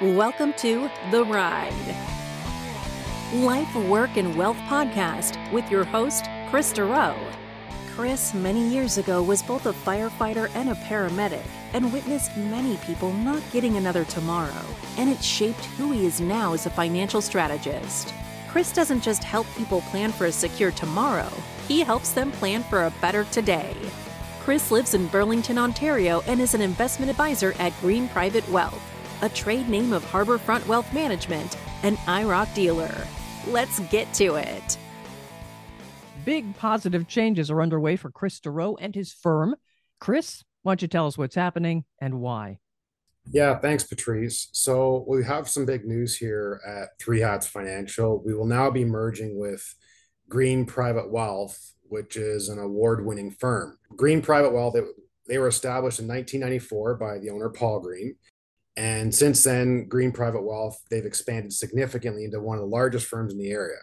Welcome to The Ride. Life, Work, and Wealth podcast with your host, Chris Durow. Chris, many years ago, was both a firefighter and a paramedic and witnessed many people not getting another tomorrow, and it shaped who he is now as a financial strategist. Chris doesn't just help people plan for a secure tomorrow, he helps them plan for a better today. Chris lives in Burlington, Ontario, and is an investment advisor at Green Private Wealth a trade name of Harbourfront Wealth Management, an IIROC dealer. Let's get to it. Big positive changes are underway for Chris Durow and his firm. Chris, why don't you tell us what's happening and why? Yeah, thanks, Patrice. So we have some big news here at Three Hats Financial. We will now be merging with Green Private Wealth, which is an award-winning firm. Green Private Wealth, they, they were established in 1994 by the owner Paul Green, and since then, Green Private Wealth, they've expanded significantly into one of the largest firms in the area.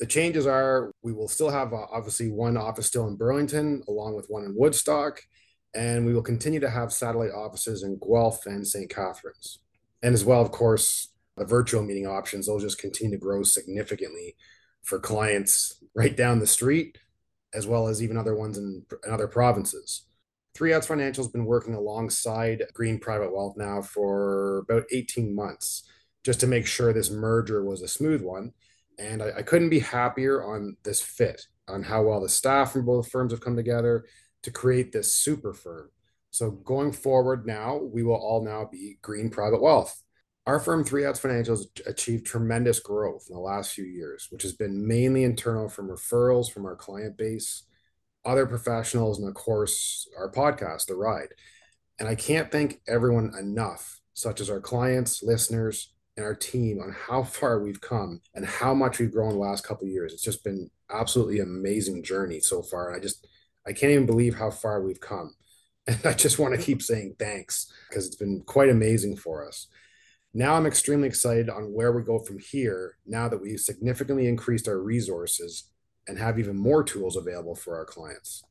The changes are we will still have uh, obviously one office still in Burlington, along with one in Woodstock, and we will continue to have satellite offices in Guelph and St. Catharines. And as well, of course, the virtual meeting options, those just continue to grow significantly for clients right down the street, as well as even other ones in, in other provinces. Three Hats Financial has been working alongside Green Private Wealth now for about 18 months just to make sure this merger was a smooth one. And I, I couldn't be happier on this fit, on how well the staff from both firms have come together to create this super firm. So going forward now, we will all now be Green Private Wealth. Our firm, Three Hats Financial, has achieved tremendous growth in the last few years, which has been mainly internal from referrals from our client base other professionals, and of course, our podcast, The Ride. And I can't thank everyone enough, such as our clients, listeners, and our team, on how far we've come and how much we've grown the last couple years. It's just been absolutely amazing journey so far. I just, I can't even believe how far we've come. And I just want to keep saying thanks because it's been quite amazing for us. Now I'm extremely excited on where we go from here now that we've significantly increased our resources and have even more tools available for our clients.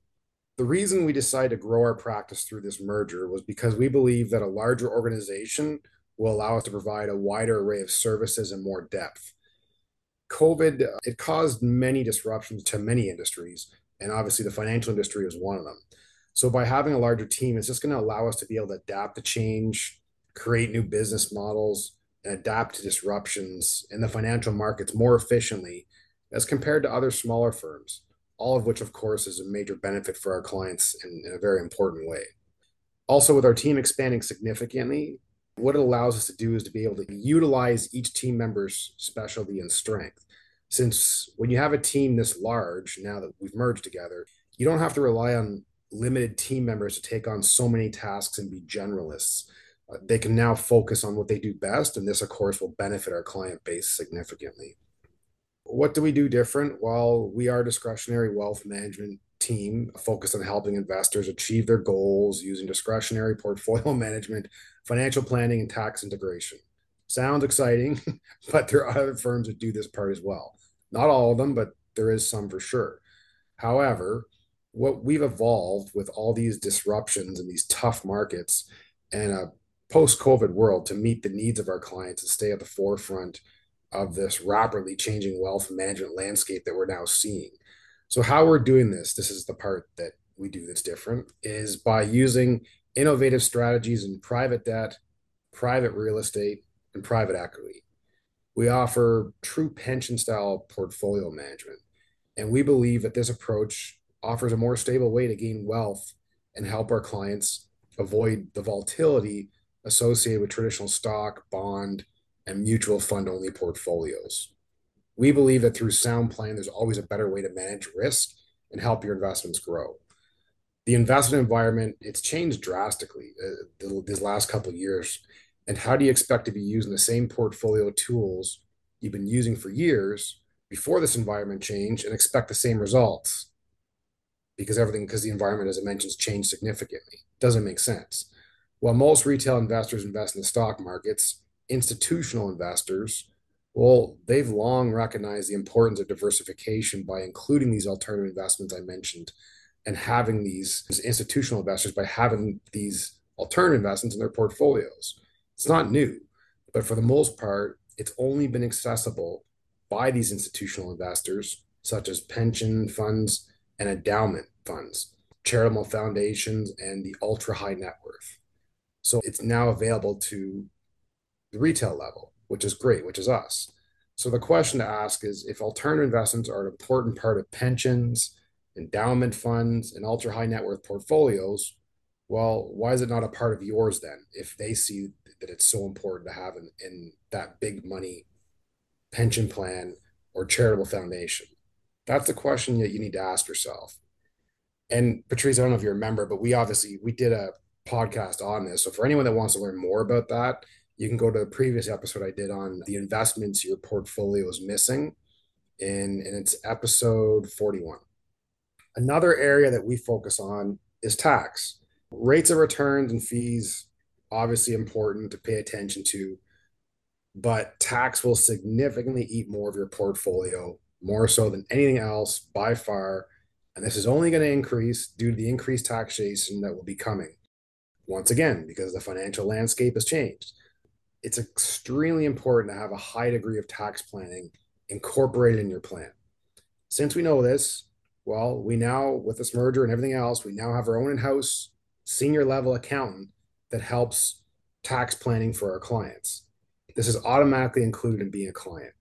The reason we decided to grow our practice through this merger was because we believe that a larger organization will allow us to provide a wider array of services and more depth. COVID, uh, it caused many disruptions to many industries, and obviously the financial industry was one of them. So by having a larger team, it's just going to allow us to be able to adapt to change, create new business models, and adapt to disruptions in the financial markets more efficiently as compared to other smaller firms, all of which, of course, is a major benefit for our clients in, in a very important way. Also, with our team expanding significantly, what it allows us to do is to be able to utilize each team member's specialty and strength. Since when you have a team this large, now that we've merged together, you don't have to rely on limited team members to take on so many tasks and be generalists. Uh, they can now focus on what they do best, and this, of course, will benefit our client base significantly. What do we do different? Well, we are a discretionary wealth management team focused on helping investors achieve their goals using discretionary portfolio management, financial planning, and tax integration. Sounds exciting, but there are other firms that do this part as well. Not all of them, but there is some for sure. However, what we've evolved with all these disruptions and these tough markets and a post COVID world to meet the needs of our clients and stay at the forefront of this rapidly changing wealth management landscape that we're now seeing. So, how we're doing this, this is the part that we do that's different, is by using innovative strategies in private debt, private real estate, and private equity. We offer true pension style portfolio management. And we believe that this approach offers a more stable way to gain wealth and help our clients avoid the volatility associated with traditional stock, bond, and mutual fund only portfolios. We believe that through sound planning, there's always a better way to manage risk and help your investments grow. The investment environment, it's changed drastically uh, these last couple of years. And how do you expect to be using the same portfolio tools you've been using for years before this environment change and expect the same results? Because everything, because the environment, as I mentioned, has changed significantly. Doesn't make sense. While most retail investors invest in the stock markets, institutional investors, well, they've long recognized the importance of diversification by including these alternative investments I mentioned and having these institutional investors by having these alternative investments in their portfolios. It's not new. But for the most part, it's only been accessible by these institutional investors, such as pension funds and endowment funds, charitable foundations, and the ultra high net worth. So it's now available to the retail level, which is great, which is us. So the question to ask is if alternative investments are an important part of pensions, endowment funds, and ultra high net worth portfolios, well, why is it not a part of yours then if they see that it's so important to have in, in that big money pension plan or charitable foundation? That's the question that you need to ask yourself. And Patrice, I don't know if you remember, but we obviously we did a podcast on this. So for anyone that wants to learn more about that, you can go to the previous episode I did on the investments your portfolio is missing. In, and it's episode 41. Another area that we focus on is tax. Rates of returns and fees, obviously important to pay attention to, but tax will significantly eat more of your portfolio, more so than anything else by far. And this is only going to increase due to the increased taxation that will be coming. Once again, because the financial landscape has changed. It's extremely important to have a high degree of tax planning incorporated in your plan. Since we know this, well, we now, with this merger and everything else, we now have our own in house senior level accountant that helps tax planning for our clients. This is automatically included in being a client.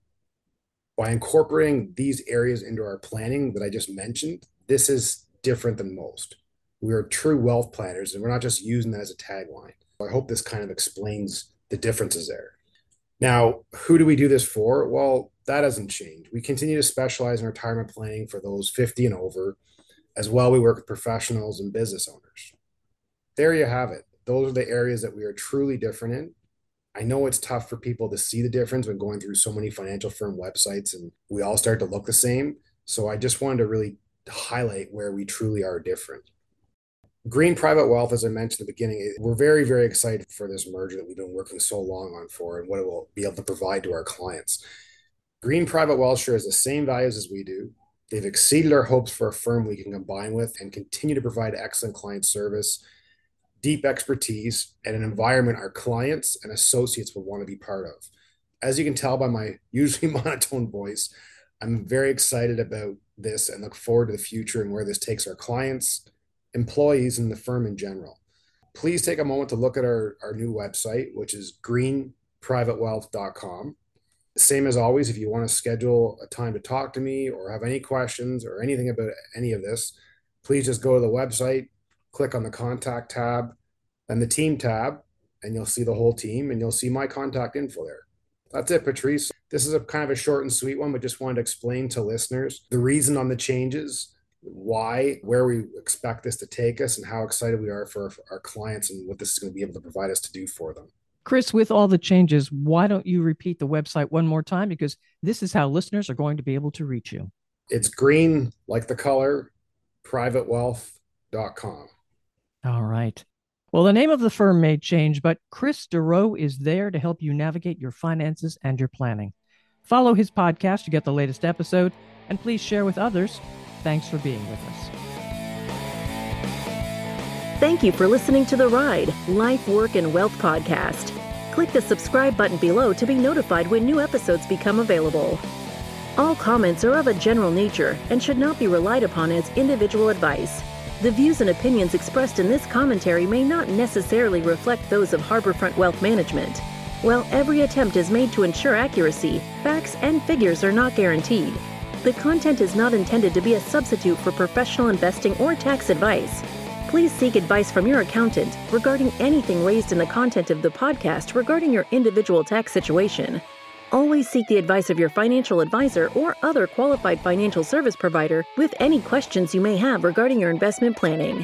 By incorporating these areas into our planning that I just mentioned, this is different than most. We are true wealth planners and we're not just using that as a tagline. I hope this kind of explains the differences there. Now, who do we do this for? Well, that hasn't changed. We continue to specialize in retirement planning for those 50 and over. As well, we work with professionals and business owners. There you have it. Those are the areas that we are truly different in. I know it's tough for people to see the difference when going through so many financial firm websites and we all start to look the same. So I just wanted to really highlight where we truly are different. Green Private Wealth, as I mentioned at the beginning, we're very, very excited for this merger that we've been working so long on for and what it will be able to provide to our clients. Green Private Wealth shares the same values as we do. They've exceeded our hopes for a firm we can combine with and continue to provide excellent client service, deep expertise, and an environment our clients and associates will want to be part of. As you can tell by my usually monotone voice, I'm very excited about this and look forward to the future and where this takes our clients employees in the firm in general. Please take a moment to look at our, our new website, which is greenprivatewealth.com. Same as always, if you want to schedule a time to talk to me or have any questions or anything about any of this, please just go to the website, click on the contact tab, and the team tab, and you'll see the whole team and you'll see my contact info there. That's it, Patrice. This is a kind of a short and sweet one, but just wanted to explain to listeners the reason on the changes why, where we expect this to take us, and how excited we are for our clients and what this is going to be able to provide us to do for them. Chris, with all the changes, why don't you repeat the website one more time? Because this is how listeners are going to be able to reach you. It's green, like the color, privatewealth.com. All right. Well, the name of the firm may change, but Chris DeRoe is there to help you navigate your finances and your planning. Follow his podcast to get the latest episode, and please share with others Thanks for being with us. Thank you for listening to The Ride Life, Work, and Wealth podcast. Click the subscribe button below to be notified when new episodes become available. All comments are of a general nature and should not be relied upon as individual advice. The views and opinions expressed in this commentary may not necessarily reflect those of Harbourfront Wealth Management. While every attempt is made to ensure accuracy, facts and figures are not guaranteed. The content is not intended to be a substitute for professional investing or tax advice. Please seek advice from your accountant regarding anything raised in the content of the podcast regarding your individual tax situation. Always seek the advice of your financial advisor or other qualified financial service provider with any questions you may have regarding your investment planning.